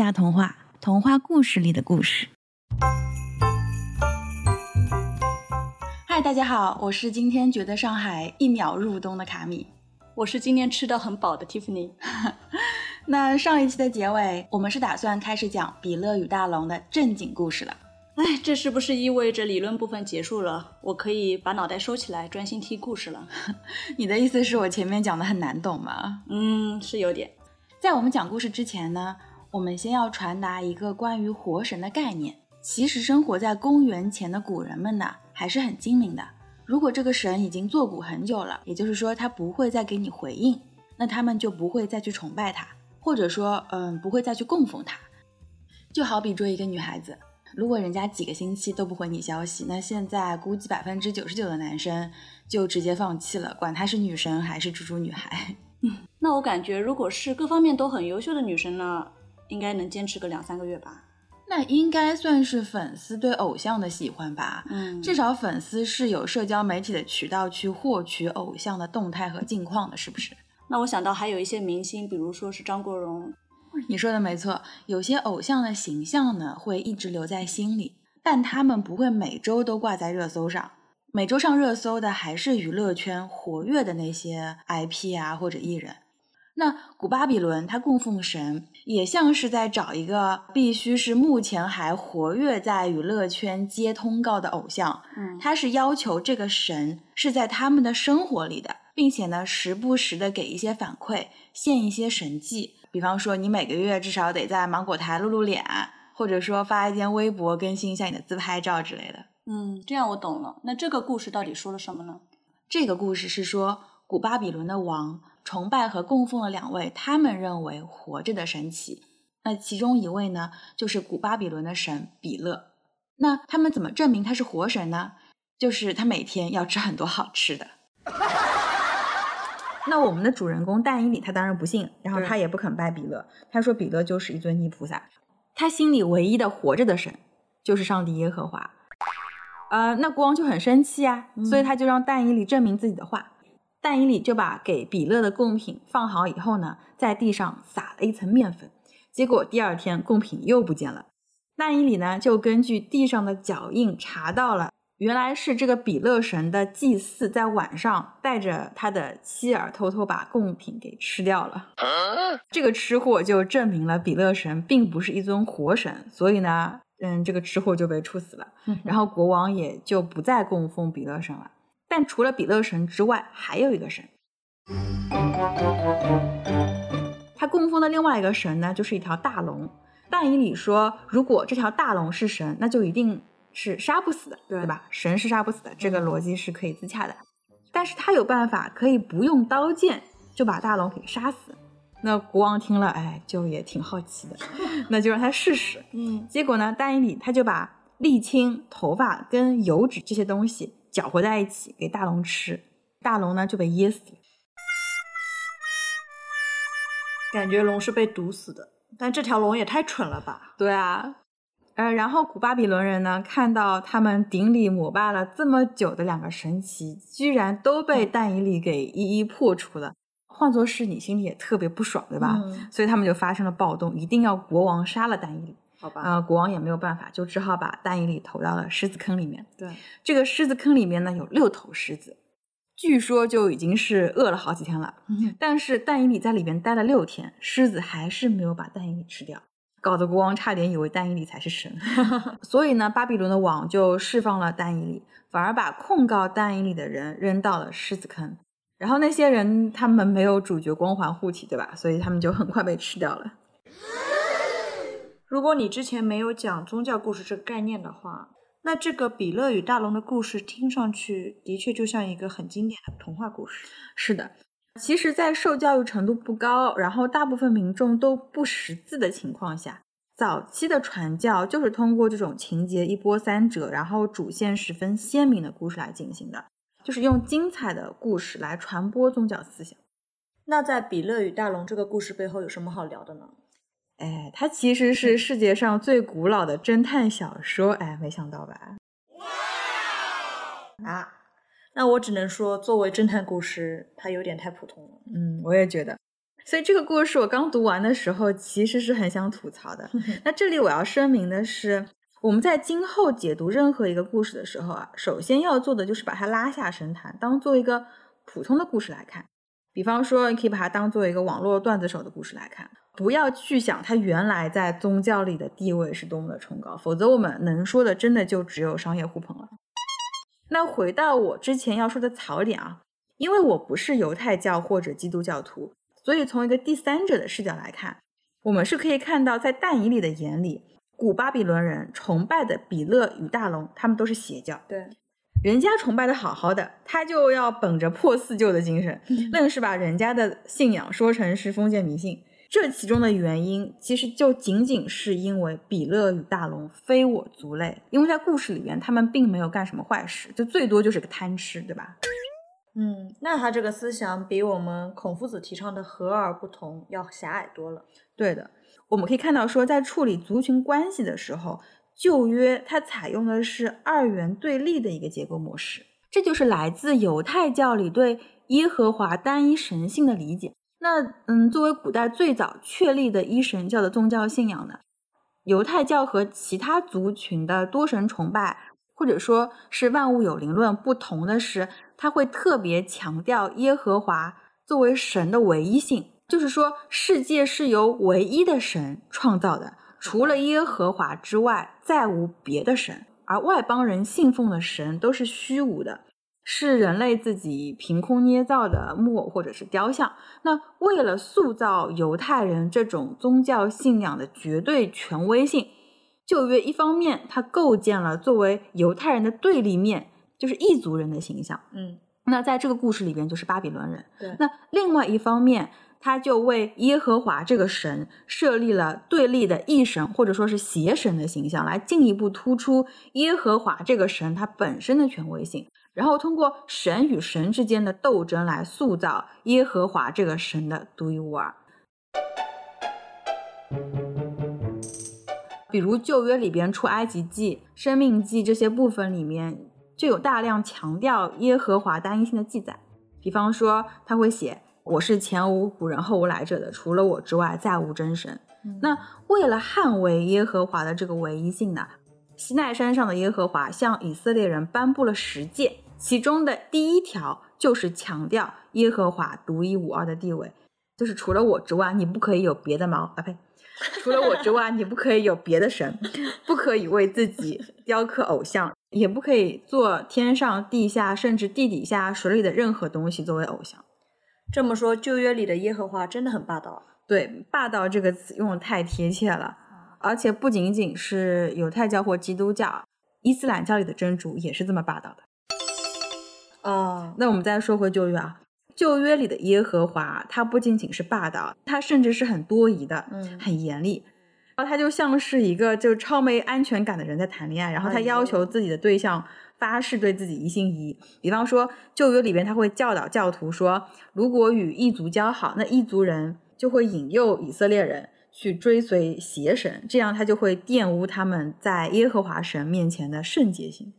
下童话，童话故事里的故事。嗨，大家好，我是今天觉得上海一秒入冬的卡米。我是今天吃的很饱的 Tiffany。那上一期的结尾，我们是打算开始讲比勒与大龙的正经故事了。哎，这是不是意味着理论部分结束了？我可以把脑袋收起来，专心听故事了。你的意思是我前面讲的很难懂吗？嗯，是有点。在我们讲故事之前呢，我们先要传达一个关于活神的概念。其实生活在公元前的古人们呢，还是很精明的。如果这个神已经作古很久了，也就是说他不会再给你回应，那他们就不会再去崇拜他，或者说，嗯，不会再去供奉他。就好比追一个女孩子，如果人家几个星期都不回你消息，那现在估计百分之九十九的男生就直接放弃了，管她是女神还是猪猪女孩。嗯，那我感觉，如果是各方面都很优秀的女生呢，应该能坚持个两三个月吧。那应该算是粉丝对偶像的喜欢吧。嗯，至少粉丝是有社交媒体的渠道去获取偶像的动态和近况的，是不是？那我想到还有一些明星，比如说是张国荣。你说的没错，有些偶像的形象呢会一直留在心里，但他们不会每周都挂在热搜上。每周上热搜的还是娱乐圈活跃的那些 IP 啊或者艺人。那古巴比伦他供奉神，也像是在找一个必须是目前还活跃在娱乐圈接通告的偶像。嗯，他是要求这个神是在他们的生活里的，并且呢时不时的给一些反馈，献一些神迹。比方说，你每个月至少得在芒果台露露脸，或者说发一件微博更新一下你的自拍照之类的。嗯，这样我懂了。那这个故事到底说了什么呢？这个故事是说，古巴比伦的王崇拜和供奉了两位他们认为活着的神祇。那其中一位呢，就是古巴比伦的神比勒。那他们怎么证明他是活神呢？就是他每天要吃很多好吃的。那我们的主人公但以理他当然不信，然后他也不肯拜比勒。他说比勒就是一尊泥菩萨，他心里唯一的活着的神就是上帝耶和华。呃，那国王就很生气啊，所以他就让但以理证明自己的话。但以理就把给比勒的贡品放好以后呢，在地上撒了一层面粉，结果第二天贡品又不见了。但以理呢，就根据地上的脚印查到了，原来是这个比勒神的祭祀在晚上带着他的妻儿偷偷把贡品给吃掉了。这个吃货就证明了比勒神并不是一尊活神，所以呢。嗯，这个吃货就被处死了，然后国王也就不再供奉比勒神了。但除了比勒神之外，还有一个神，他供奉的另外一个神呢，就是一条大龙。但以理说，如果这条大龙是神，那就一定是杀不死的，对吧？神是杀不死的，这个逻辑是可以自洽的。但是他有办法可以不用刀剑就把大龙给杀死。那国王听了，哎，就也挺好奇的，那就让他试试。嗯，结果呢，大以理他就把沥青、头发跟油脂这些东西搅和在一起给大龙吃，大龙呢就被噎死了。感觉龙是被毒死的，但这条龙也太蠢了吧？对啊，呃，然后古巴比伦人呢看到他们顶礼膜拜了这么久的两个神奇，居然都被但以理给一一破除了。换作是你，心里也特别不爽，对吧？嗯、所以他们就发生了暴动，一定要国王杀了但以理。好吧，呃，国王也没有办法，就只好把但以理投到了狮子坑里面。对，这个狮子坑里面呢有六头狮子，据说就已经是饿了好几天了。嗯、但是但以理在里面待了六天，狮子还是没有把但以理吃掉，搞得国王差点以为但以理才是神。所以呢，巴比伦的王就释放了但以理，反而把控告但以理的人扔到了狮子坑。然后那些人他们没有主角光环护体，对吧？所以他们就很快被吃掉了。如果你之前没有讲宗教故事这个概念的话，那这个比勒与大龙的故事听上去的确就像一个很经典的童话故事。是的，其实，在受教育程度不高，然后大部分民众都不识字的情况下，早期的传教就是通过这种情节一波三折，然后主线十分鲜明的故事来进行的。就是用精彩的故事来传播宗教思想。那在比勒与大龙这个故事背后有什么好聊的呢？哎，它其实是世界上最古老的侦探小说。哎，没想到吧？啊，那我只能说，作为侦探故事，它有点太普通了。嗯，我也觉得。所以这个故事我刚读完的时候，其实是很想吐槽的。那这里我要声明的是，我们在今后解读任何一个故事的时候啊，首先要做的就是把它拉下神坛，当做一个普通的故事来看。比方说，你可以把它当做一个网络段子手的故事来看，不要去想它原来在宗教里的地位是多么的崇高，否则我们能说的真的就只有商业互捧了。那回到我之前要说的槽点啊，因为我不是犹太教或者基督教徒。所以，从一个第三者的视角来看，我们是可以看到，在但以里的眼里，古巴比伦人崇拜的比勒与大龙，他们都是邪教。对，人家崇拜的好好的，他就要本着破四旧的精神，愣是把人家的信仰说成是封建迷信。这其中的原因，其实就仅仅是因为比勒与大龙非我族类，因为在故事里边，他们并没有干什么坏事，就最多就是个贪吃，对吧？嗯，那他这个思想比我们孔夫子提倡的和而不同要狭隘多了。对的，我们可以看到说，在处理族群关系的时候，旧约它采用的是二元对立的一个结构模式，这就是来自犹太教里对耶和华单一神性的理解。那嗯，作为古代最早确立的一神教的宗教信仰呢，犹太教和其他族群的多神崇拜，或者说是万物有灵论不同的是。他会特别强调耶和华作为神的唯一性，就是说世界是由唯一的神创造的，除了耶和华之外再无别的神，而外邦人信奉的神都是虚无的，是人类自己凭空捏造的木偶或者是雕像。那为了塑造犹太人这种宗教信仰的绝对权威性，旧约一方面它构建了作为犹太人的对立面。就是异族人的形象，嗯，那在这个故事里边就是巴比伦人。对，那另外一方面，他就为耶和华这个神设立了对立的异神或者说是邪神的形象，来进一步突出耶和华这个神他本身的权威性，然后通过神与神之间的斗争来塑造耶和华这个神的独一无二。比如旧约里边出埃及记、生命记这些部分里面。就有大量强调耶和华单一性的记载，比方说他会写我是前无古人后无来者的，除了我之外再无真神。那为了捍卫耶和华的这个唯一性呢，西奈山上的耶和华向以色列人颁布了十诫，其中的第一条就是强调耶和华独一无二的地位，就是除了我之外，你不可以有别的毛啊呸，除了我之外，你不可以有别的神，不可以为自己雕刻偶像。也不可以做天上、地下，甚至地底下、水里的任何东西作为偶像。这么说，旧约里的耶和华真的很霸道。对，霸道这个词用的太贴切了。而且不仅仅是犹太教或基督教，伊斯兰教里的真主也是这么霸道的。哦，那我们再说回旧约啊，旧约里的耶和华，他不仅仅是霸道，他甚至是很多疑的，嗯，很严厉。然后他就像是一个就超没安全感的人在谈恋爱，然后他要求自己的对象发誓对自己一心一意。比方说旧约里边，他会教导教徒说，如果与异族交好，那异族人就会引诱以色列人去追随邪神，这样他就会玷污他们在耶和华神面前的圣洁性。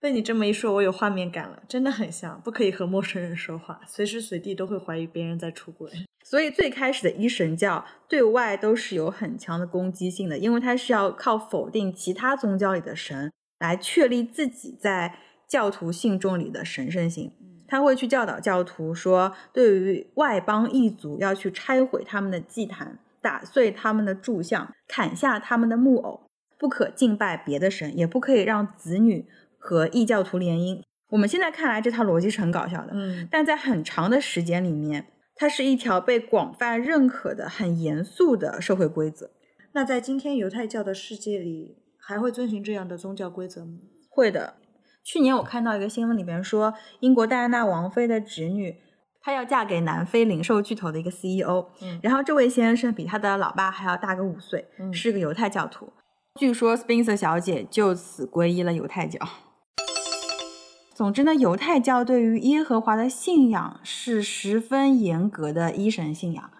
被你这么一说，我有画面感了，真的很像，不可以和陌生人说话，随时随地都会怀疑别人在出轨。所以最开始的一神教对外都是有很强的攻击性的，因为它是要靠否定其他宗教里的神来确立自己在教徒信众里的神圣性。他会去教导教徒说，对于外邦异族要去拆毁他们的祭坛，打碎他们的柱像，砍下他们的木偶，不可敬拜别的神，也不可以让子女和异教徒联姻。我们现在看来这套逻辑是很搞笑的，嗯，但在很长的时间里面。它是一条被广泛认可的很严肃的社会规则。那在今天犹太教的世界里，还会遵循这样的宗教规则吗？会的。去年我看到一个新闻里边说，英国戴安娜王妃的侄女，她要嫁给南非零售巨头的一个 CEO。嗯。然后这位先生比他的老爸还要大个五岁，是个犹太教徒。据说 Spencer 小姐就此皈依了犹太教。总之呢，犹太教对于耶和华的信仰是十分严格的一神信仰，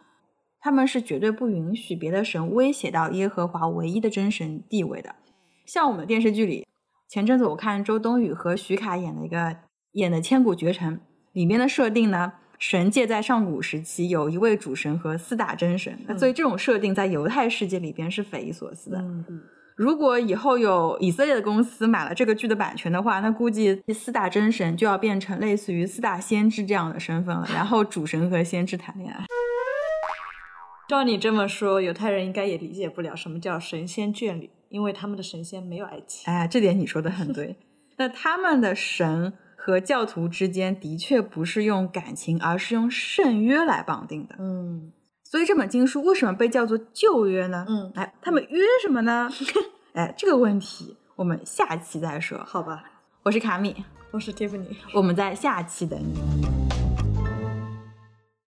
他们是绝对不允许别的神威胁到耶和华唯一的真神地位的。像我们的电视剧里，前阵子我看周冬雨和徐凯演的一个演的《千古绝尘》里面的设定呢，神界在上古时期有一位主神和四大真神，那所以这种设定在犹太世界里边是匪夷所思的。嗯如果以后有以色列的公司买了这个剧的版权的话，那估计四大真神就要变成类似于四大先知这样的身份了，然后主神和先知谈恋爱。照你这么说，犹太人应该也理解不了什么叫神仙眷侣，因为他们的神仙没有爱情。哎，这点你说的很对。那他们的神和教徒之间的确不是用感情，而是用圣约来绑定的。嗯所以这本经书为什么被叫做旧约呢？嗯，哎，他们约什么呢？哎，这个问题我们下期再说。好吧，我是卡米，我是 Tiffany。我们在下期等你。